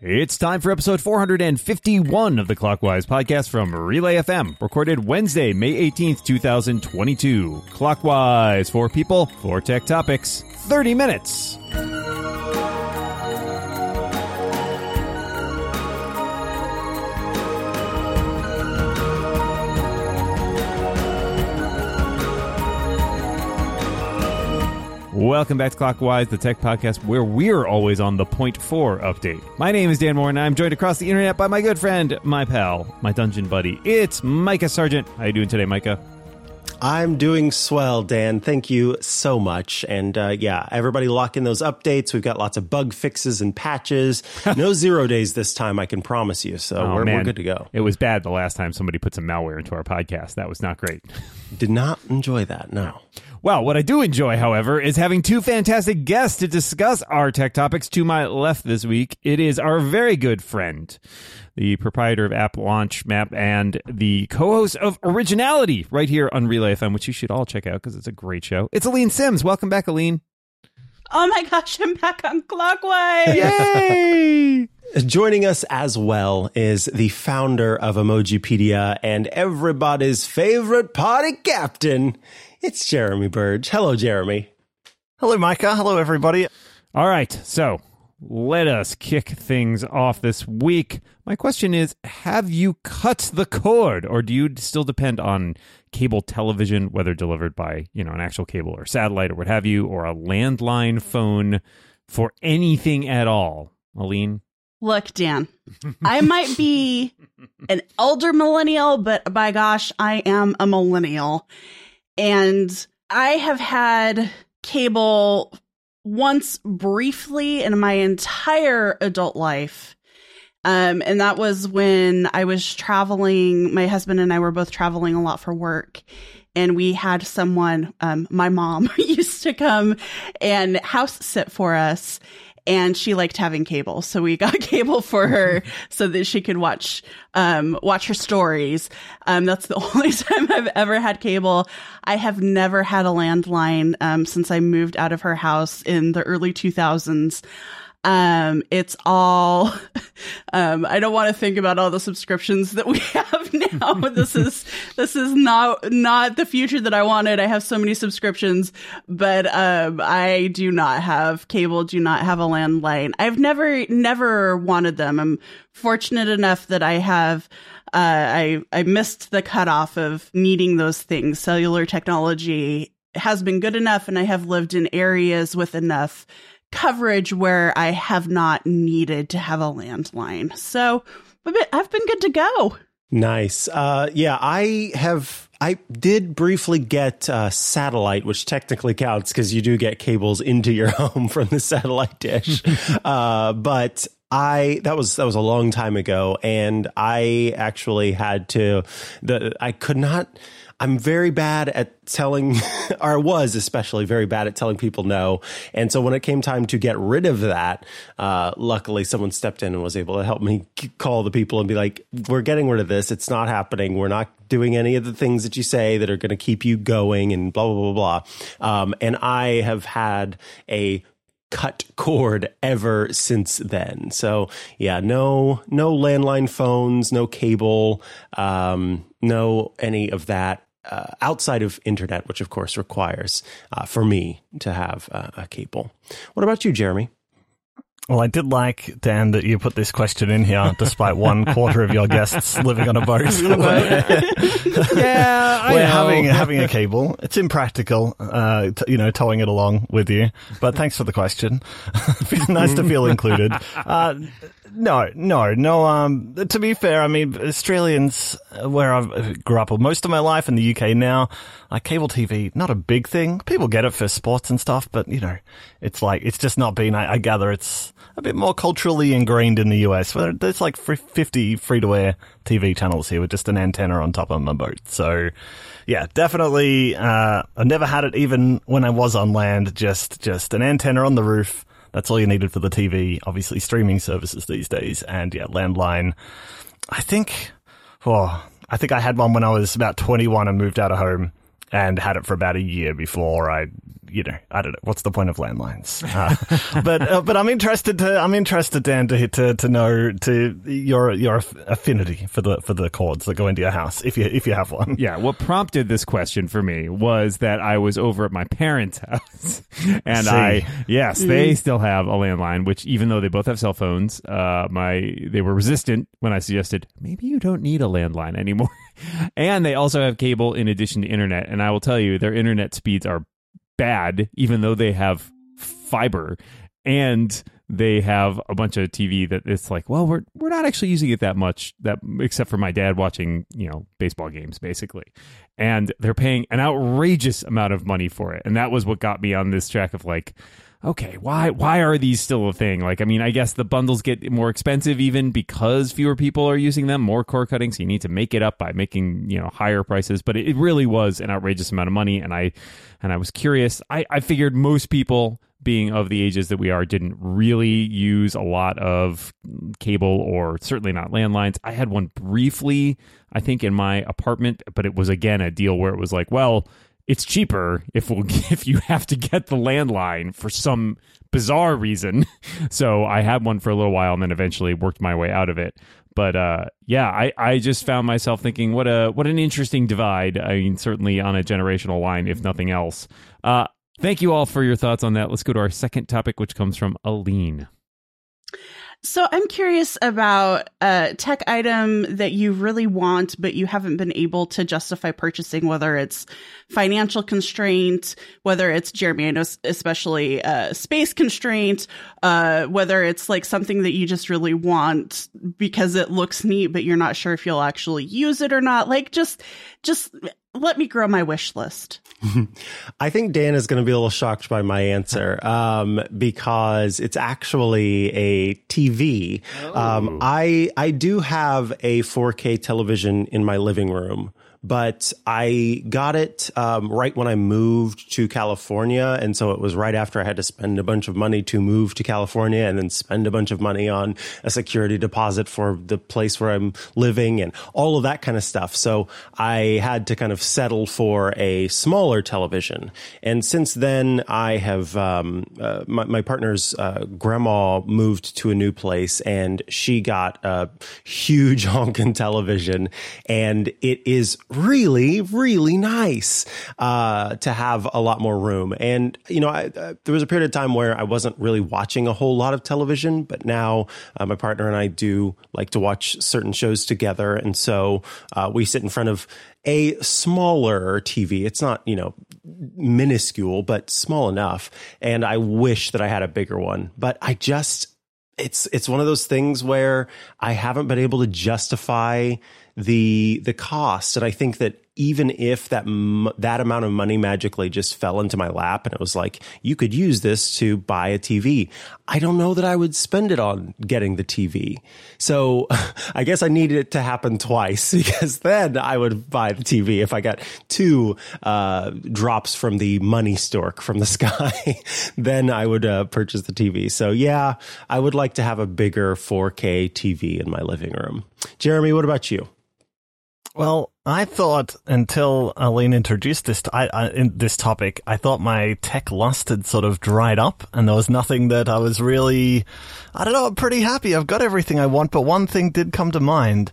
It's time for episode 451 of the Clockwise podcast from Relay FM, recorded Wednesday, May 18th, 2022. Clockwise, four people, four tech topics, 30 minutes. Welcome back to Clockwise, the tech podcast where we're always on the point four update. My name is Dan Moren, and I'm joined across the internet by my good friend, my pal, my dungeon buddy. It's Mikah Sargent. How you doing today, Mikah? I'm doing swell, Dan. Thank you so much. And uh, yeah, everybody lock in those updates. We've got lots of bug fixes and patches. No zero days this time, I can promise you. So Oh, we're, we're good to go. It was bad the last time somebody put some malware into our podcast. That was not great. Did not enjoy that. No. Well, what I do enjoy, however, is having two fantastic guests to discuss our tech topics. To my left this week, it is our very good friend, the proprietor of App Launch Map and the co-host of Originality right here on Relay FM, which you should all check out because it's a great show. It's Aleen Simms. Welcome back, Aleen. Oh my gosh, I'm back on Clockwise. Yay! Joining us as well is the founder of Emojipedia and everybody's favorite party captain. It's Jeremy Burge. Hello, Jeremy. Hello, Mikah. Hello, everybody. All right, so let us kick things off this week. My question is Have you cut the cord, or do you still depend on cable television, whether delivered by you know an actual cable or satellite or what have you, or a landline phone for anything at all? Aleen? Look, Dan, I might be an elder millennial, but by gosh, I am a millennial. And I have had cable once briefly in my entire adult life. Um, and that was when I was traveling. My husband and I were both traveling a lot for work. And we had someone, um, my mom used to come and house sit for us. And she liked having cable. So we got cable for her so that she could watch, um, watch her stories. Um, that's the only time I've ever had cable. I have never had a landline, um, since I moved out of her house in the early 2000s. Um, it's all, um, I don't want to think about all the subscriptions that we have now. this is, this is not, not the future that I wanted. I have so many subscriptions, but, um, I do not have cable, do not have a landline. I've never, never wanted them. I'm fortunate enough that I have, uh, I, I missed the cutoff of needing those things. Cellular technology has been good enough and I have lived in areas with enough coverage where I have not needed to have a landline. So I've been- good to go. Nice. Uh, yeah, I have. I did briefly get uh, satellite, which technically counts because you do get cables into your home from the satellite dish. uh, but I that was that was a long time ago, and I actually had to. The I could not. I'm very bad at telling, or was especially very bad at telling people no. And so when it came time to get rid of that, uh, luckily someone stepped in and was able to help me call the people and be like, we're getting rid of this. It's not happening. We're not doing any of the things that you say that are going to keep you going and blah, blah, blah, blah. Um, and I have had a cut cord ever since then. So yeah, no, no landline phones, no cable, um, no any of that. Uh, outside of internet, which of course requires uh, for me to have uh, a cable. What about you, Jeremy? Well, I did like, Dan, that you put this question in here despite one quarter of your guests living on a boat. Yeah, I We're know. having having a cable. It's impractical, uh, t- you know, towing it along with you. But thanks for the question. nice to feel included. Uh, no, no, no. Um, to be fair, I mean, Australians, uh, where I've grew up most of my life in the UK now, like cable TV, not a big thing. People get it for sports and stuff, but you know, it's like it's just not been. I, I gather it's a bit more culturally ingrained in the US, where there's like 50 free to air TV channels here with just an antenna on top of my boat. So, yeah, definitely. Uh, I've never had it even when I was on land. Just just an antenna on the roof. That's all you needed for the TV. Obviously, streaming services these days, and yeah, landline. I think, oh, I think I had one when I was about 21 and moved out of home. And had it for about a year before I, you know, I don't know what's the point of landlines. Uh, but uh, but I'm interested to I'm interested Dan to to to know to your your affinity for the for the cords that go into your house if you if you have one. Yeah, what prompted this question for me was that I was over at my parents' house, and See. I yes, they still have a landline. Which even though they both have cell phones, uh, my they were resistant when I suggested maybe you don't need a landline anymore. and they also have cable in addition to internet, and I will tell you their internet speeds are bad, even though they have fiber and they have a bunch of TV that it's like, well, we're we're not actually using it that much that except for my dad watching, you know, baseball games basically. And they're paying an outrageous amount of money for it. And that was what got me on this track of like, okay, why why are these still a thing? Like, I mean, I guess the bundles get more expensive even because fewer people are using them, more core cutting, so you need to make it up by making, you know, higher prices. But it, it really was an outrageous amount of money and I and I was curious. I, I figured most people being of the ages that we are didn't really use a lot of cable or certainly not landlines. I had one briefly, I think, in my apartment, but it was again a deal where it was like, well, it's cheaper if we'll if you have to get the landline for some bizarre reason. So I had one for a little while and then eventually worked my way out of it. But uh, yeah, I, I just found myself thinking, what a what an interesting divide. I mean, certainly on a generational line, if nothing else. Uh, thank you all for your thoughts on that. Let's go to our second topic, which comes from Aline. So I'm curious about a tech item that you really want, but you haven't been able to justify purchasing, whether it's financial constraint, whether it's Jeremy, I know especially uh, space constraint, uh, whether it's like something that you just really want because it looks neat, but you're not sure if you'll actually use it or not. Like just, just let me grow my wish list. I think Dan is going to be a little shocked by my answer um, because it's actually a TV. Um, I I do have a 4K television in my living room. But I got it um, right when I moved to California. And so it was right after I had to spend a bunch of money to move to California and then spend a bunch of money on a security deposit for the place where I'm living and all of that kind of stuff. So I had to kind of settle for a smaller television. And since then, I have, um, uh, my, my partner's uh, grandma moved to a new place and she got a huge honking television and it is really, really nice uh, to have a lot more room. And you know, I, uh, there was a period of time where I wasn't really watching a whole lot of television, but now uh, my partner and I do like to watch certain shows together, and so uh, we sit in front of a smaller TV. It's not, you know, minuscule, but small enough. And I wish that I had a bigger one, but I just, it's, it's one of those things where I haven't been able to justify the, the cost. And I think that even if that that amount of money magically just fell into my lap and it was like you could use this to buy a TV, I don't know that I would spend it on getting the TV. So I guess I needed it to happen twice because then I would buy the TV if I got two uh, drops from the money stork from the sky. then I would uh, purchase the TV. So yeah, I would like to have a bigger 4K TV in my living room. Jeremy, what about you? Well, I thought until Aleen introduced this t- I, I, in this topic, I thought my tech lust had sort of dried up, and there was nothing that I was really, I don't know, I'm pretty happy. I've got everything I want, but one thing did come to mind,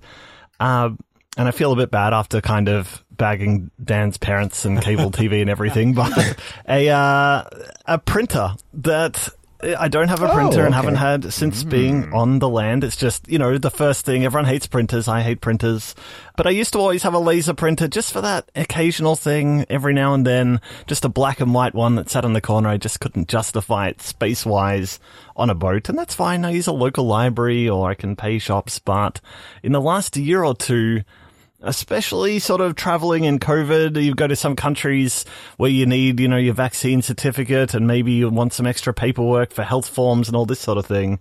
uh, and I feel a bit bad after kind of bagging Dan's parents and cable TV and everything, but a uh, a printer that Uh, I don't have a printer Oh, and haven't had since being hmm. on the land. It's just, you know, the first thing. Everyone hates printers. I hate printers. But I used to always have a laser printer just for that occasional thing every now and then. Just a black and white one that sat in the corner. I just couldn't justify it space wise on a boat. And that's fine. I use a local library or I can pay shops. But in the last year or two, especially sort of traveling in COVID. You go to some countries where you need, you know, your vaccine certificate and maybe you want some extra paperwork for health forms and all this sort of thing.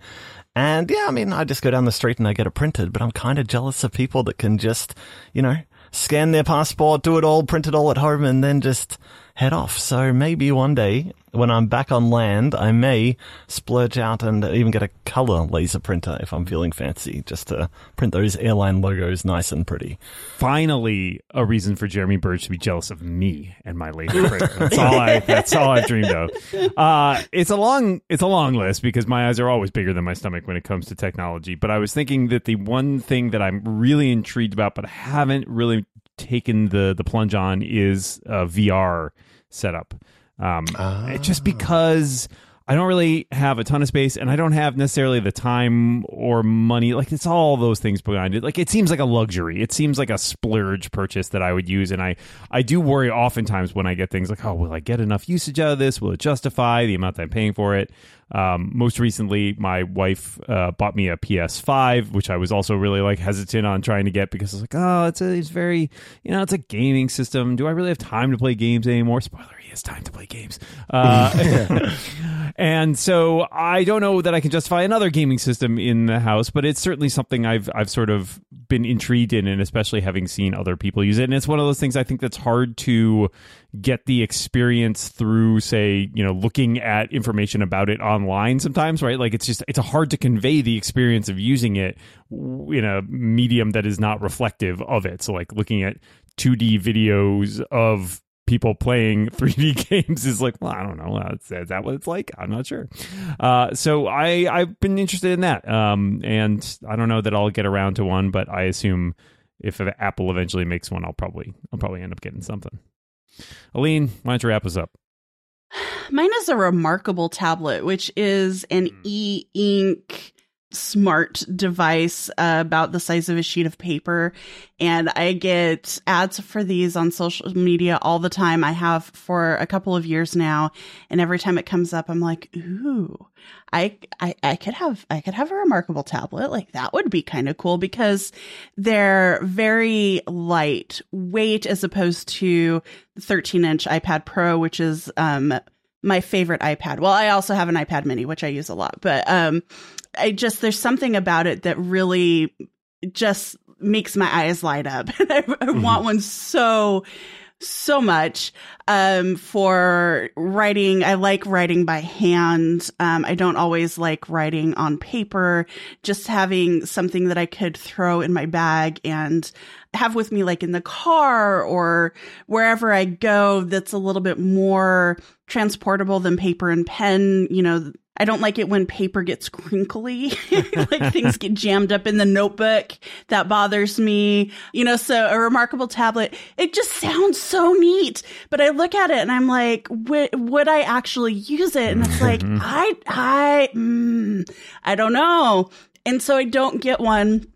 And yeah, I mean, I just go down the street and I get it printed, but I'm kind of jealous of people that can just, you know, scan their passport, do it all, print it all at home and then just head off. So maybe one day when I'm back on land, I may splurge out and even get a color laser printer if I'm feeling fancy, just to print those airline logos nice and pretty. Finally, a reason for Jeremy Burge to be jealous of me and my laser printer. That's all I. That's all I've dreamed of. Uh, it's a long. It's a long list because my eyes are always bigger than my stomach when it comes to technology. But I was thinking that the one thing that I'm really intrigued about, but haven't really taken the the plunge on, is a VR setup. Um, Just because I don't really have a ton of space and I don't have necessarily the time or money. Like it's all those things behind it. Like it seems like a luxury. It seems like a splurge purchase that I would use. And I, I do worry oftentimes when I get things like, oh, will I get enough usage out of this? Will it justify the amount that I'm paying for it? Um, most recently, my wife uh, bought me a PS5, which I was also really like hesitant on trying to get because I was like, oh, it's a, it's very, you know, it's a gaming system. Do I really have time to play games anymore? Spoiler: He has time to play games. Uh, and so I don't know that I can justify another gaming system in the house, but it's certainly something I've I've sort of been intrigued in, and especially having seen other people use it. And it's one of those things I think that's hard to get the experience through, say, you know, looking at information about it online sometimes, right? Like it's just it's hard to convey the experience of using it in a medium that is not reflective of it. So like looking at 2D videos of people playing 3D games is like, well, I don't know. Is that what it's like? I'm not sure. Uh, so I I've been interested in that, um, and I don't know that I'll get around to one, but I assume if Apple eventually makes one, I'll probably I'll probably end up getting something. Aleen, why don't you wrap us up? Mine is a remarkable tablet, which is an e ink smart device uh, about the size of a sheet of paper. And I get ads for these on social media all the time. I have for a couple of years now. And every time it comes up, I'm like, ooh, I, I, I could have, I could have a remarkable tablet. Like that would be kind of cool because they're very light weight as opposed to the 13 inch iPad Pro, which is, um, my favorite iPad. Well, I also have an iPad mini, which I use a lot, but, um, I just, there's something about it that really just makes my eyes light up. I, I mm-hmm. want one so, so much um, for writing. I like writing by hand. Um, I don't always like writing on paper. Just having something that I could throw in my bag and have with me, like in the car or wherever I go, that's a little bit more transportable than paper and pen. You know, I don't like it when paper gets crinkly, like things get jammed up in the notebook. That bothers me. You know, so a remarkable tablet, it just sounds so neat. But I look at it and I'm like, would I actually use it? And it's like, I, I, mm, I don't know. And so I don't get one.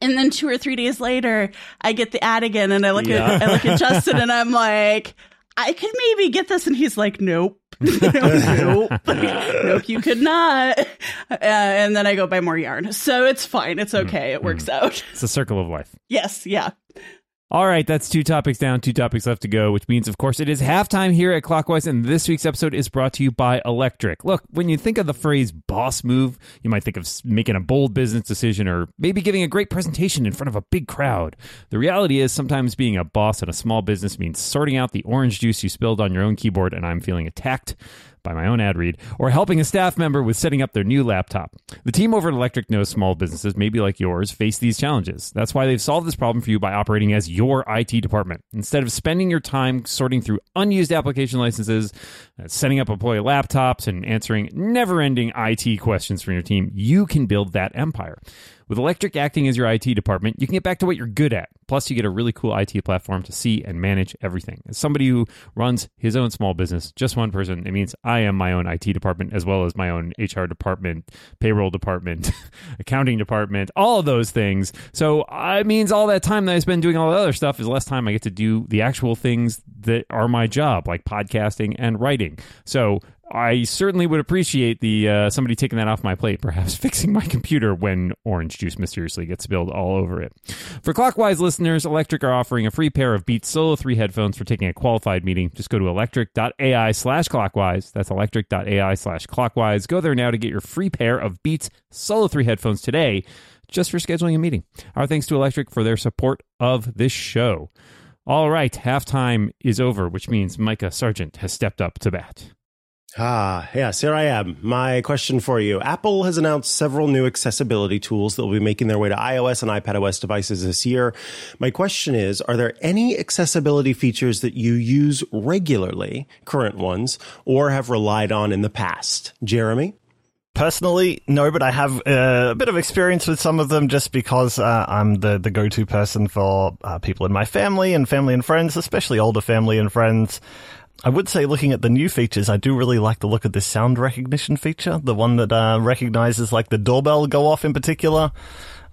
And then two or three days later, I get the ad again and I look yeah. at, I look at Justin and I'm like, I could maybe get this. And he's like, nope. nope. nope, you could not. Uh, and then I go buy more yarn. So it's fine. It's mm-hmm. okay. Mm. It works mm. out. It's a circle of life. Yes. Yeah. All right, that's two topics down, two topics left to go, which means, of course, it is halftime here at Clockwise, and this week's episode is brought to you by Electric. Look, when you think of the phrase boss move, you might think of making a bold business decision or maybe giving a great presentation in front of a big crowd. The reality is, sometimes being a boss in a small business means sorting out the orange juice you spilled on your own keyboard, and I'm feeling attacked by my own ad read, or helping a staff member with setting up their new laptop. The team over at Electric knows small businesses, maybe like yours, face these challenges. That's why they've solved this problem for you by operating as your IT department. Instead of spending your time sorting through unused application licenses, uh, setting up employee laptops, and answering never ending IT questions from your team, you can build that empire. With Electric acting as your IT department, you can get back to what you're good at. Plus, you get a really cool IT platform to see and manage everything. As somebody who runs his own small business, just one person, it means I am my own IT department as well as my own HR department, payroll department, accounting department, all of those things. So uh, it means all that time that I spend doing all the other stuff is less time I get to do the actual things that are my job, like podcasting and writing. So I certainly would appreciate the uh, somebody taking that off my plate, perhaps fixing my computer when orange juice mysteriously gets spilled all over it. For Clockwise listeners, Electric are offering a free pair of Beats Solo 3 headphones for taking a qualified meeting. Just go to electric.ai slash clockwise. That's electric.ai slash clockwise. Go there now to get your free pair of Beats Solo 3 headphones today just for scheduling a meeting. Our thanks to Electric for their support of this show. All right, halftime is over, which means Mikah Sargent has stepped up to bat. Ah, yes, here I am. My question for you. Apple has announced several new accessibility tools that will be making their way to iOS and iPadOS devices this year. My question is, are there any accessibility features that you use regularly, current ones, or have relied on in the past? Jeremy? Personally, no, but I have uh, a bit of experience with some of them just because uh, I'm the, the go to person for uh, people in my family and family and friends, especially older family and friends. I would say, looking at the new features, I do really like the look of this sound recognition feature, the one that uh, recognizes like the doorbell go off in particular.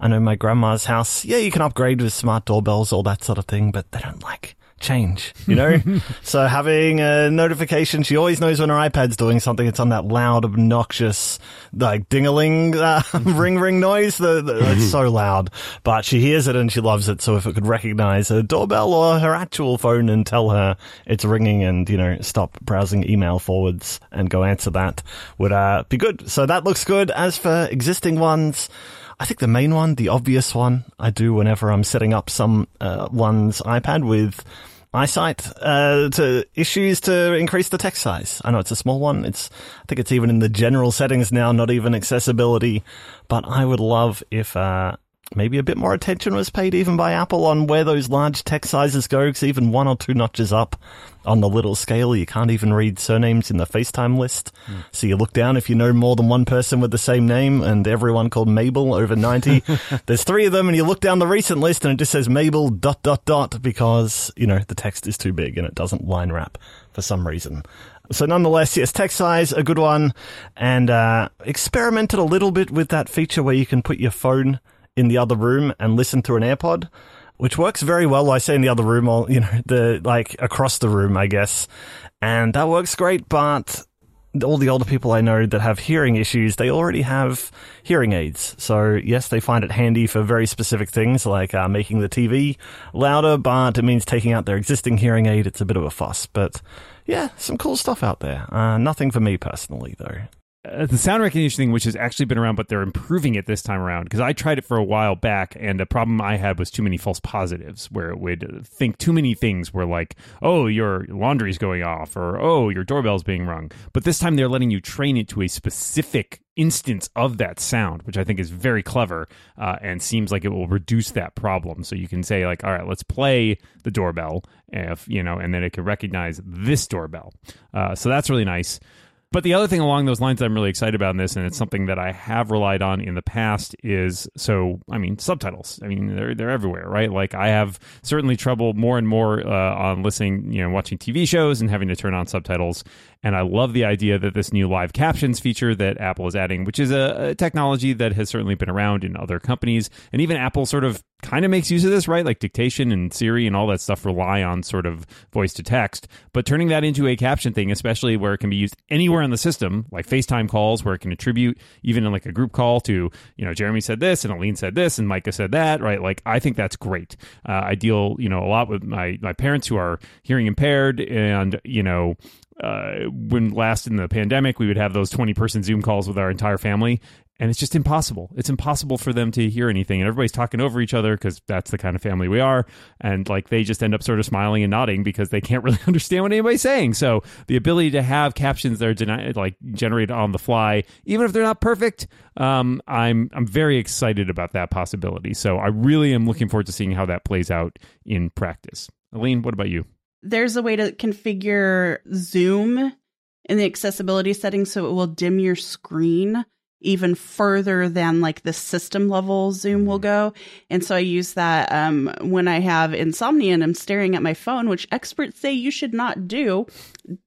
I know my grandma's house, yeah, you can upgrade with smart doorbells, all that sort of thing, but they don't like change, you know? so having a notification, she always knows when her iPad's doing something. It's on that loud, obnoxious, like dingaling uh, ring ring noise. The, the, it's so loud, but she hears it and she loves it. So if it could recognize her doorbell or her actual phone and tell her it's ringing and, you know, stop browsing email forwards and go answer that would uh, be good. So that looks good. As for existing ones, I think the main one, the obvious one, I do whenever I'm setting up some uh, one's iPad with eyesight uh, to issues to increase the text size. I know it's a small one. It's I think it's even in the general settings now, not even accessibility. But I would love if uh, maybe a bit more attention was paid even by Apple on where those large text sizes go, because even one or two notches up on the little scale, you can't even read surnames in the FaceTime list. Mm. So you look down if you know more than one person with the same name and everyone called Mabel over 90. There's three of them and you look down the recent list and it just says Mabel dot dot dot because, you know, the text is too big and it doesn't line wrap for some reason. So nonetheless, yes, text size, a good one, and uh, experimented a little bit with that feature where you can put your phone in the other room and listen through an AirPod, which works very well. I say in the other room, or you know, the like across the room, I guess, and that works great. But all the older people I know that have hearing issues, they already have hearing aids. So yes, they find it handy for very specific things like uh, making the TV louder, but it means taking out their existing hearing aid. It's a bit of a fuss, but yeah, some cool stuff out there. Uh, nothing for me personally, though uh, the sound recognition thing, which has actually been around, but they're improving it this time around. Because I tried it for a while back, and the problem I had was too many false positives, where it would think too many things. Were like, "Oh, your laundry's going off," or "Oh, your doorbell's being rung." But this time, they're letting you train it to a specific instance of that sound, which I think is very clever uh, and seems like it will reduce that problem. So you can say like, "All right, let's play the doorbell," if you know, and then it can recognize this doorbell. Uh, so that's really nice. But the other thing along those lines that I'm really excited about in this, and it's something that I have relied on in the past, is so I mean subtitles. I mean they're they're everywhere, right? Like I have certainly trouble more and more uh, on listening, you know, watching TV shows and having to turn on subtitles. And I love the idea that this new live captions feature that Apple is adding, which is a, a technology that has certainly been around in other companies, and even Apple sort of kind of makes use of this, right? Like dictation and Siri and all that stuff rely on sort of voice to text. But turning that into a caption thing, especially where it can be used anywhere in the system, like FaceTime calls, where it can attribute even in like a group call to, you know, Jeremy said this and Aleen said this and Mikah said that, right? Like I think that's great. Uh, I deal, you know, a lot with my my parents who are hearing impaired and, you know, uh, when last in the pandemic, we would have those 20 person Zoom calls with our entire family. And it's just impossible. It's impossible for them to hear anything. And everybody's talking over each other because that's the kind of family we are. And like they just end up sort of smiling and nodding because they can't really understand what anybody's saying. So the ability to have captions that are deni- like generated on the fly, even if they're not perfect, um, I'm I'm very excited about that possibility. So I really am looking forward to seeing how that plays out in practice. Aleen, what about you? there's a way to configure Zoom in the accessibility settings so it will dim your screen even further than like the system level zoom will go. And so I use that um, when I have insomnia and I'm staring at my phone, which experts say you should not do.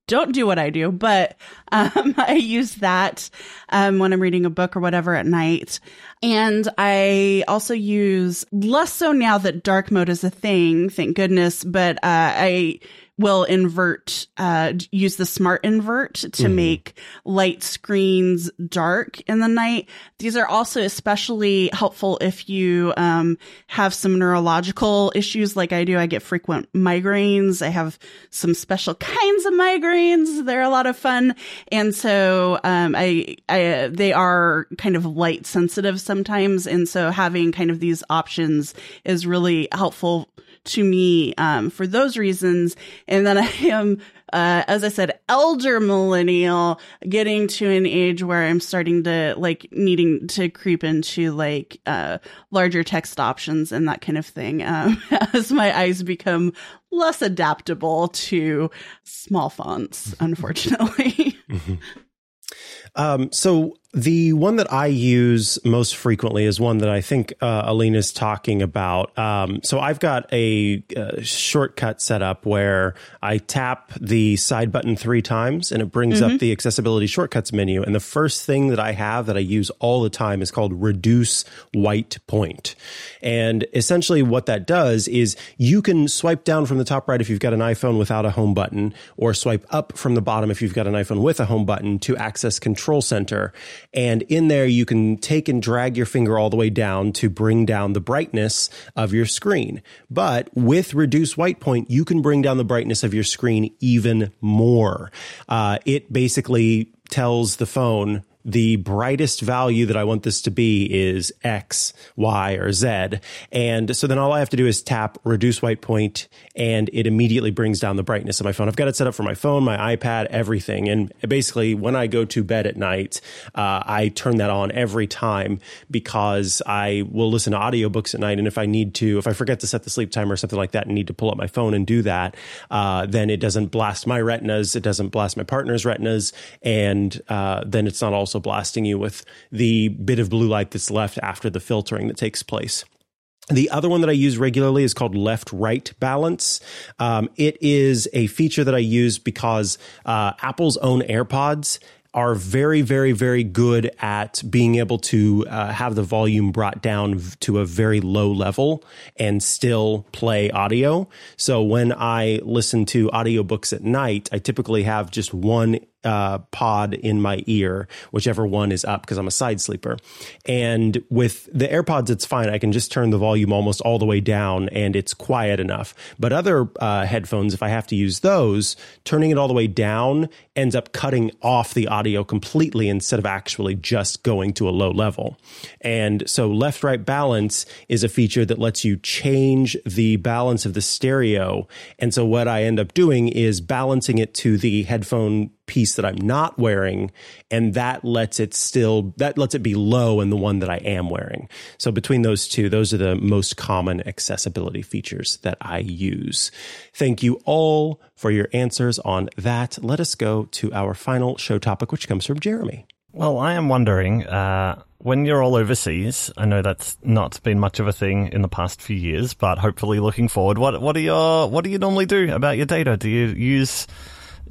Don't do what I do, but um, I use that um, when I'm reading a book or whatever at night. And I also use less so now that dark mode is a thing, thank goodness, but uh, I will invert, uh, use the smart invert to mm. make light screens dark in the night. These are also especially helpful if you, um, have some neurological issues like I do. I get frequent migraines. I have some special kinds of migraines. They're a lot of fun. And so, um, I, I, they are kind of light sensitive sometimes. And so having kind of these options is really helpful to me um, for those reasons. And then I am, uh, as I said, elder millennial, getting to an age where I'm starting to like needing to creep into like uh, larger text options and that kind of thing um, as my eyes become less adaptable to small fonts, unfortunately. Um, so the one that I use most frequently is one that I think uh, Aleen is talking about. Um, so I've got a, a, shortcut set up where I tap the side button three times and it brings mm-hmm. up the accessibility shortcuts menu. And the first thing that I have that I use all the time is called reduce white point. And essentially what that does is you can swipe down from the top right if you've got an iPhone without a home button or swipe up from the bottom if you've got an iPhone with a home button to access control center. And in there, you can take and drag your finger all the way down to bring down the brightness of your screen. But with reduce white point, you can bring down the brightness of your screen even more. Uh, it basically tells the phone, the brightest value that I want this to be is X, Y, or Z. And so then all I have to do is tap reduce white point and it immediately brings down the brightness of my phone. I've got it set up for my phone, my iPad, everything. And basically when I go to bed at night, uh, I turn that on every time because I will listen to audiobooks at night. And if I need to, if I forget to set the sleep timer or something like that and need to pull up my phone and do that, uh, then it doesn't blast my retinas. It doesn't blast my partner's retinas. And uh, then it's not also also blasting you with the bit of blue light that's left after the filtering that takes place. The other one that I use regularly is called left right balance. Um, it is a feature that I use because uh, Apple's own AirPods are very, very, very good at being able to uh, have the volume brought down to a very low level and still play audio. So when I listen to audiobooks at night, I typically have just one uh, pod in my ear, whichever one is up, because I'm a side sleeper. And with the AirPods, it's fine. I can just turn the volume almost all the way down and it's quiet enough. But other uh, headphones, if I have to use those, turning it all the way down ends up cutting off the audio completely instead of actually just going to a low level. And so left right balance is a feature that lets you change the balance of the stereo. And so what I end up doing is balancing it to the headphone piece that I'm not wearing, and that lets it still that lets it be low in the one that I am wearing. So between those two, those are the most common accessibility features that I use. Thank you all for your answers on that. Let us go to our final show topic, which comes from Jeremy. Well, I am wondering, uh, when you're all overseas, I know that's not been much of a thing in the past few years, but hopefully looking forward, what what do your what do you normally do about your data? Do you use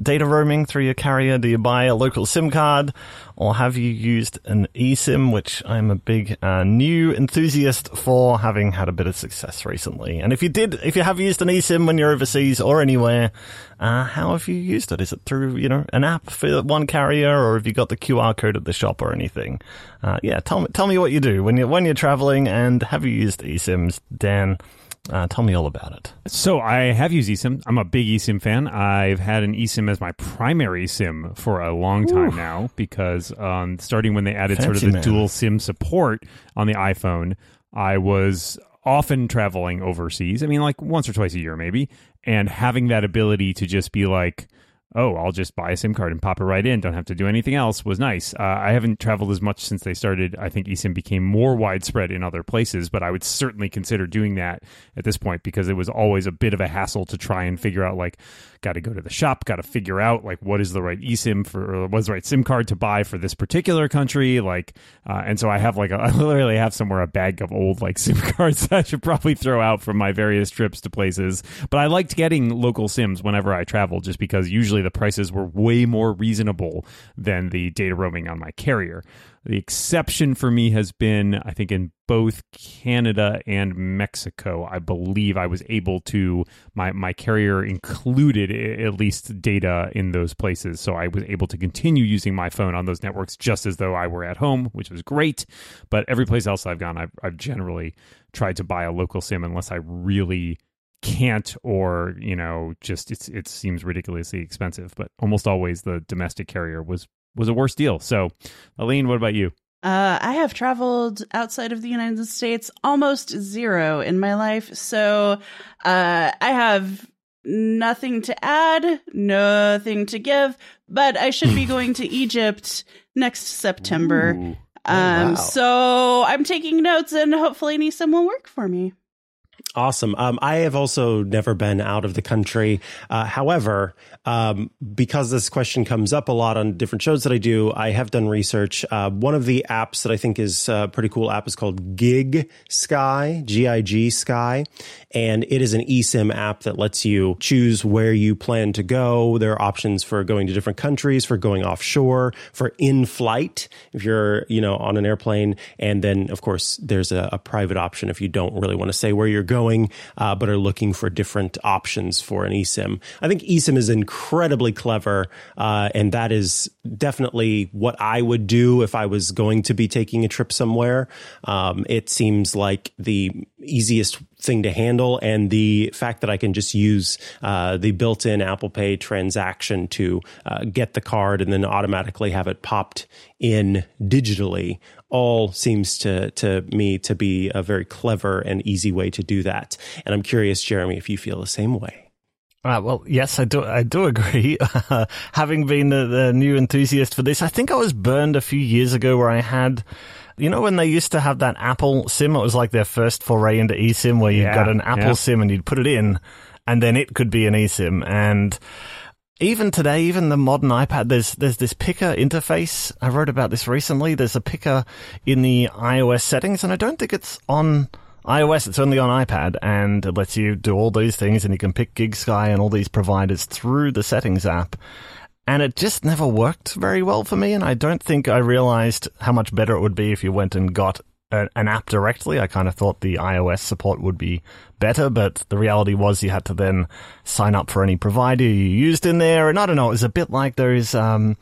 data roaming through your carrier? Do you buy a local SIM card? Or have you used an eSIM, which I'm a big uh, new enthusiast for, having had a bit of success recently? And if you did, if you have used an eSIM when you're overseas or anywhere, uh, how have you used it? Is it through, you know, an app for one carrier or have you got the QR code at the shop or anything? Uh, yeah, tell me, tell me what you do when you're, when you're traveling and have you used eSIMs, Dan? Uh, tell me all about it. So I have used eSIM. I'm a big eSIM fan. I've had an eSIM as my primary SIM for a long time Ooh. now because um, starting when they added Fancy sort of the man. dual SIM support on the iPhone, I was often traveling overseas. I mean, like once or twice a year, maybe, and having that ability to just be like oh, I'll just buy a SIM card and pop it right in. Don't have to do anything else was nice. Uh, I haven't traveled as much since they started. I think eSIM became more widespread in other places, but I would certainly consider doing that at this point because it was always a bit of a hassle to try and figure out like, got to go to the shop, got to figure out like what is the right eSIM for, or what's the right SIM card to buy for this particular country. Like, uh, and so I have like, a, I literally have somewhere a bag of old like SIM cards that I should probably throw out from my various trips to places. But I liked getting local SIMs whenever I travel just because usually the prices were way more reasonable than the data roaming on my carrier. The exception for me has been, I think, in both Canada and Mexico. I believe I was able to my my carrier included at least data in those places, so I was able to continue using my phone on those networks just as though I were at home, which was great. But every place else I've gone, I've, I've generally tried to buy a local SIM unless I really can't or you know just it's it seems ridiculously expensive but almost always the domestic carrier was was a worse deal so aleen what about you Uh, I have traveled outside of the United States almost zero in my life. So uh, I have nothing to add, nothing to give, but I should be going to Egypt next September. Ooh. Um, wow. so I'm taking notes and hopefully Nissan will work for me. Awesome. Um, I have also never been out of the country. Uh, however, um, because this question comes up a lot on different shows that I do, I have done research. Uh, one of the apps that I think is a pretty cool app is called Gig Sky, G I G Sky. And it is an eSIM app that lets you choose where you plan to go. There are options for going to different countries, for going offshore, for in flight, if you're, you know, on an airplane. And then, of course, there's a, a private option if you don't really want to say where you're going, uh, but are looking for different options for an eSIM. I think eSIM is incredibly clever, uh, and that is definitely what I would do if I was going to be taking a trip somewhere. Um, it seems like the easiest thing to handle, and the fact that I can just use uh, the built-in Apple Pay transaction to uh, get the card and then automatically have it popped in digitally all seems to to me to be a very clever and easy way to do that. And I'm curious, Jeremy, if you feel the same way. Uh, well, yes, I do. I do agree. Having been the, the new enthusiast for this, I think I was burned a few years ago where I had, you know, when they used to have that Apple SIM. It was like their first foray into eSIM, where you Yeah, got an Apple yeah. SIM and you'd put it in, and then it could be an eSIM. And even today, even the modern iPad, there's there's this picker interface. I wrote about this recently. There's a picker in the iOS settings, and I don't think it's on iOS. It's only on iPad, and it lets you do all these things, and you can pick GigSky and all these providers through the settings app. And it just never worked very well for me, and I don't think I realized how much better it would be if you went and got an app directly. I kind of thought the iOS support would be better, but the reality was you had to then sign up for any provider you used in there. And I don't know, it was a bit like those, um,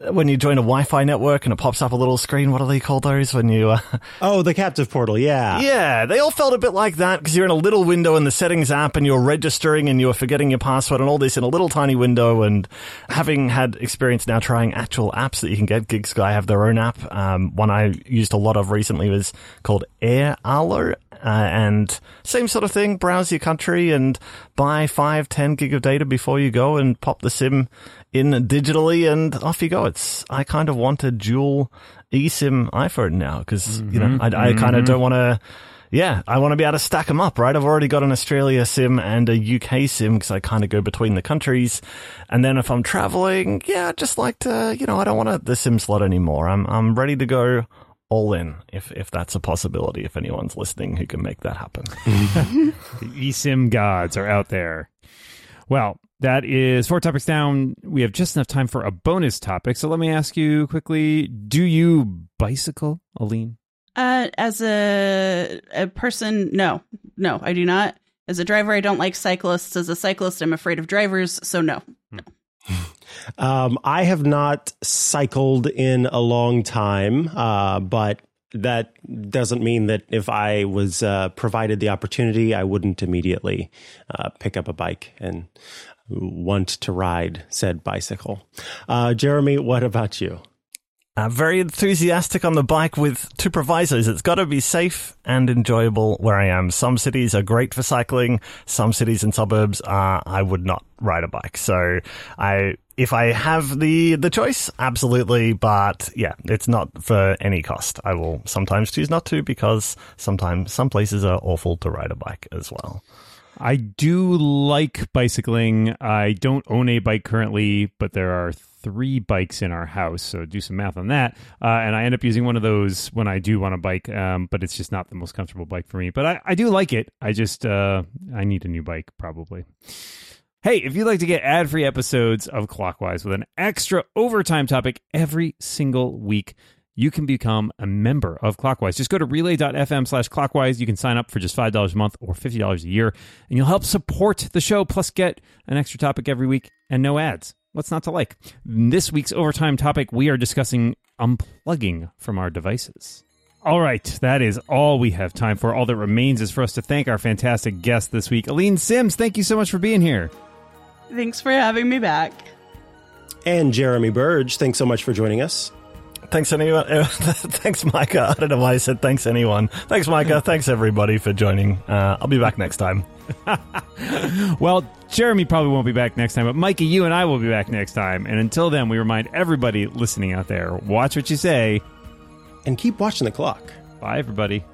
when you join a Wi-Fi network and it pops up a little screen. What do they call those when you, uh, Oh, the captive portal, yeah. yeah, they all felt a bit like that because you're in a little window in the settings app and you're registering and you're forgetting your password and all this in a little tiny window. And having had experience now trying actual apps that you can get, GigSky have their own app. Um, one I used a lot of recently was called Airalo. Uh, and same sort of thing, browse your country and buy five, ten gig of data before you go and pop the SIM in digitally and off you go. It's, I kind of want a dual eSIM iPhone now because, you know, mm-hmm. I, I kind of mm-hmm. don't want to, yeah, I want to be able to stack them up, right? I've already got an Australia SIM and a UK SIM because I kind of go between the countries. And then if I'm traveling, yeah, I'd just like to, you know, I don't want a, the SIM slot anymore. I'm, I'm ready to go all in if, if that's a possibility, if anyone's listening who can make that happen. The eSIM gods are out there. Well, that is four topics down. We have just enough time for a bonus topic. So let me ask you quickly do you bicycle, Aleen? Uh, as a a person, no, no, I do not. As a driver, I don't like cyclists. As a cyclist, I'm afraid of drivers. So no. Um, I have not cycled in a long time, uh, but that doesn't mean that if I was uh, provided the opportunity, I wouldn't immediately uh, pick up a bike and want to ride said bicycle. Uh, Jeremy, what about you? Uh, very enthusiastic on the bike with two provisos. It's got to be safe and enjoyable where I am. Some cities are great for cycling. Some cities and suburbs are, I would not ride a bike. So I, if I have the, the choice, absolutely. But yeah, it's not for any cost. I will sometimes choose not to because sometimes some places are awful to ride a bike as well. I do like bicycling. I don't own a bike currently, but there are three bikes in our house. So do some math on that. Uh, and I end up using one of those when I do want a bike, um, but it's just not the most comfortable bike for me. But I, I do like it. I just, uh, I need a new bike probably. Hey, if you'd like to get ad free episodes of Clockwise with an extra overtime topic every single week, you can become a member of Clockwise. Just go to relay.fm slash clockwise. You can sign up for just $5 a month or $50 a year, and you'll help support the show, plus get an extra topic every week and no ads. What's not to like? In this week's overtime topic, we are discussing unplugging from our devices. All right, that is all we have time for. All that remains is for us to thank our fantastic guest this week, Aleen Simms. Thank you so much for being here. Thanks for having me back. And Jeremy Burge, thanks so much for joining us. Thanks anyone. thanks, Mikah. I don't know why I said thanks anyone. Thanks, Mikah. thanks everybody for joining. Uh, I'll be back next time. Well, Jeremy probably won't be back next time, but Mikey, you and I will be back next time. And until then, we remind everybody listening out there watch what you say. And keep watching the clock. Bye, everybody.